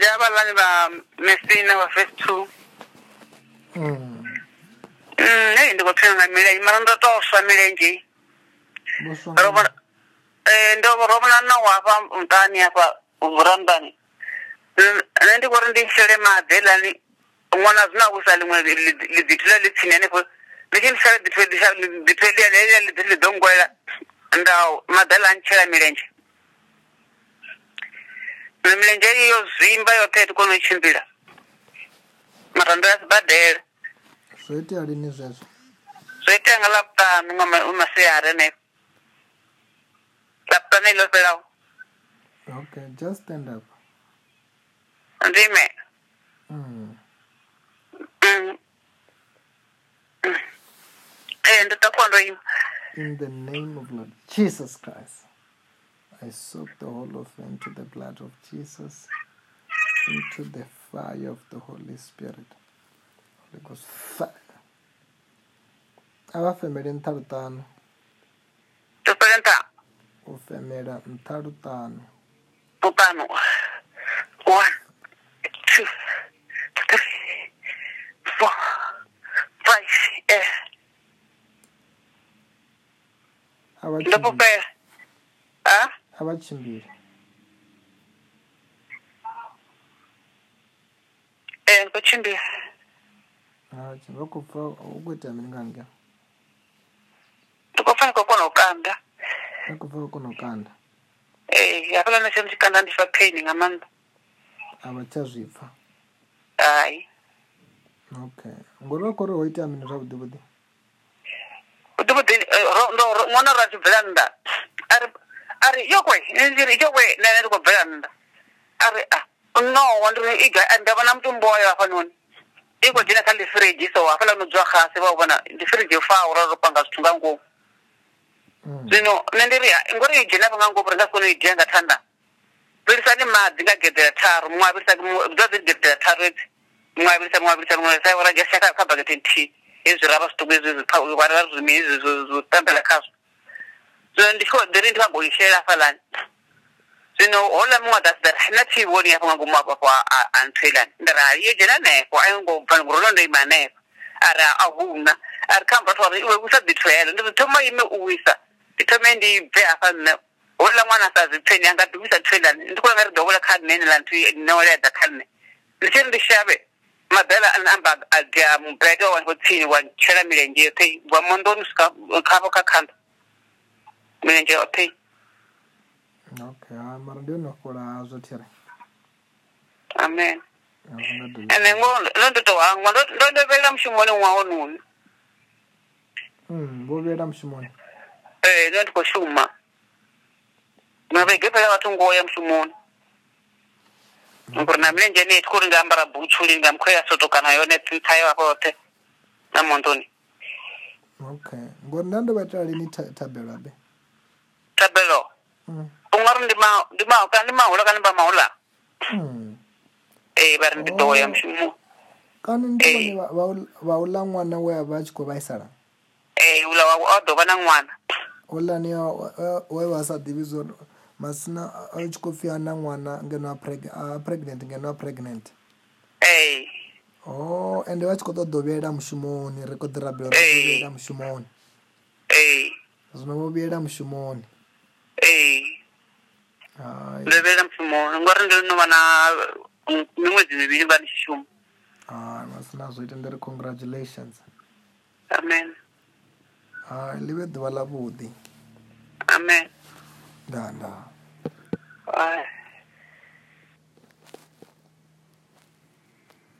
ndiya valani va mesina va fase two mm. mm, eyi ndi ko phena nga milenje mara ndo to swa milenje ndo vona eh, no wafa mtani afa vurandani mm, ne ndi kuri ndi nxele madi lani n'wana zina wisa lin'we lidhitilo li tshini anifo nixi ni xale dhitilo lidhitilo liyani liya lidhitilo lidongwela nda madi lani nxela milenje lwe milenzheli yo zwimba yoṱhe ti kone u tshimbila maranda lini zwezwo zwo nga ḽavhuṱanu nga masiari henefho ḽavhuṱanu okay just stand up ndi mm. Mm. Mm. in the name of lord jesus christ I soak the whole of them into the blood of Jesus, into the fire of the Holy Spirit. Holy Ghost fire. Abafemera ntalo ttaano. Tufere nta. Ufemera ntalo ttaano. Mutano. One, two, three, four, five, eh. Ndapopera. avachimbiri ndikochimbira eh, ah, chimba kupfa ukuita miringange ndikofanika kona ukanda akupfa kona ukanda eh, akalanasha ndichikanda ndifa paini ngamanda avachazvipfa hai okay ngori rako ri hoita mini zvabudhibudhi budhibudhi eh, ndo mwana ratibvelanda ari yokwe ndiri yokwe ndane ndiri kubvela nnda ari a no ndiri iga ndavana mutumbo wayo afanoni iko jina kali firiji so afala unodzwa khasi vauvona ndifiriji faura ropanga zvitunga ngovu zvino nendiri ngori ijena vangangovu ringasikono idya ngathanda virisani madzi ngagedhera tharu mumwe avirisa dzadziri gedhera tharu edzi mumwe avirisa mumwe avirisa mumwe saivarajashakabhagete tii ezvirava zvituku izvizvi warira zvimi izvi zvotambela kazvo zandiko derinta goyishela falan sino hola mo das dar hnati woni ko ngumma ko antelan dara ye jena ne ko ay ngo pan ahuna ar kam ba tori we usa betrayal ndo to mai me uisa itome ndi hola mwana sa anga duisa trailer ndiko ngari dogola kad ne lan tu ne wala da kanne ndishin ndi shabe madala an amba adia mumbega wan milenje yote wa mondonu ka ka kanta mulenge woṱhe okay ah, mara ndi no fhola zwo thiri amen ende ah, ngo ndo ndo tou hangwa ndo ndo vhelela mushumoni ṅwaha wonuyu vho hmm, vhelela mushumoni ee eh, ndo ndi khou shuma mavhege fhela vhathu ngo ya mushumoni ngori na milenzhe yeneyi tikhuri nga ambara butshu lini nga mukhoya sotokana yone nṱha yo hafha yoṱhe na mondoni okay ngori nda ndo vha itela lini thabelo abe tabelo mm. ungari ndi mahula kani ba mahula mm. ee vari ndi ya oh. mushumo kani ndivavaula hey. ula ṅwana we a vha a tshi khou vhaisala e hey, ula wa o ḓo vha na ṅwana ulani we vha sa ḓivhi zwo masina a tshi khou pfhiha na ṅwana ngeno a pregnant ngeno a pregnant e hey. o oh, ende vha tshi khou ṱoḓa u vhuyela mushumoni ri khou ḓirabela hey. vhuyela mushumoni e hey. zwino vho vhuyela mushumoni ndovera mfumo ngori ndinova na mm, mimwedzi miviri va ndixishuma hayi masina zoita ndi ri congratulations amen hayi live ḓuva lavuḓi amen nda nda hayi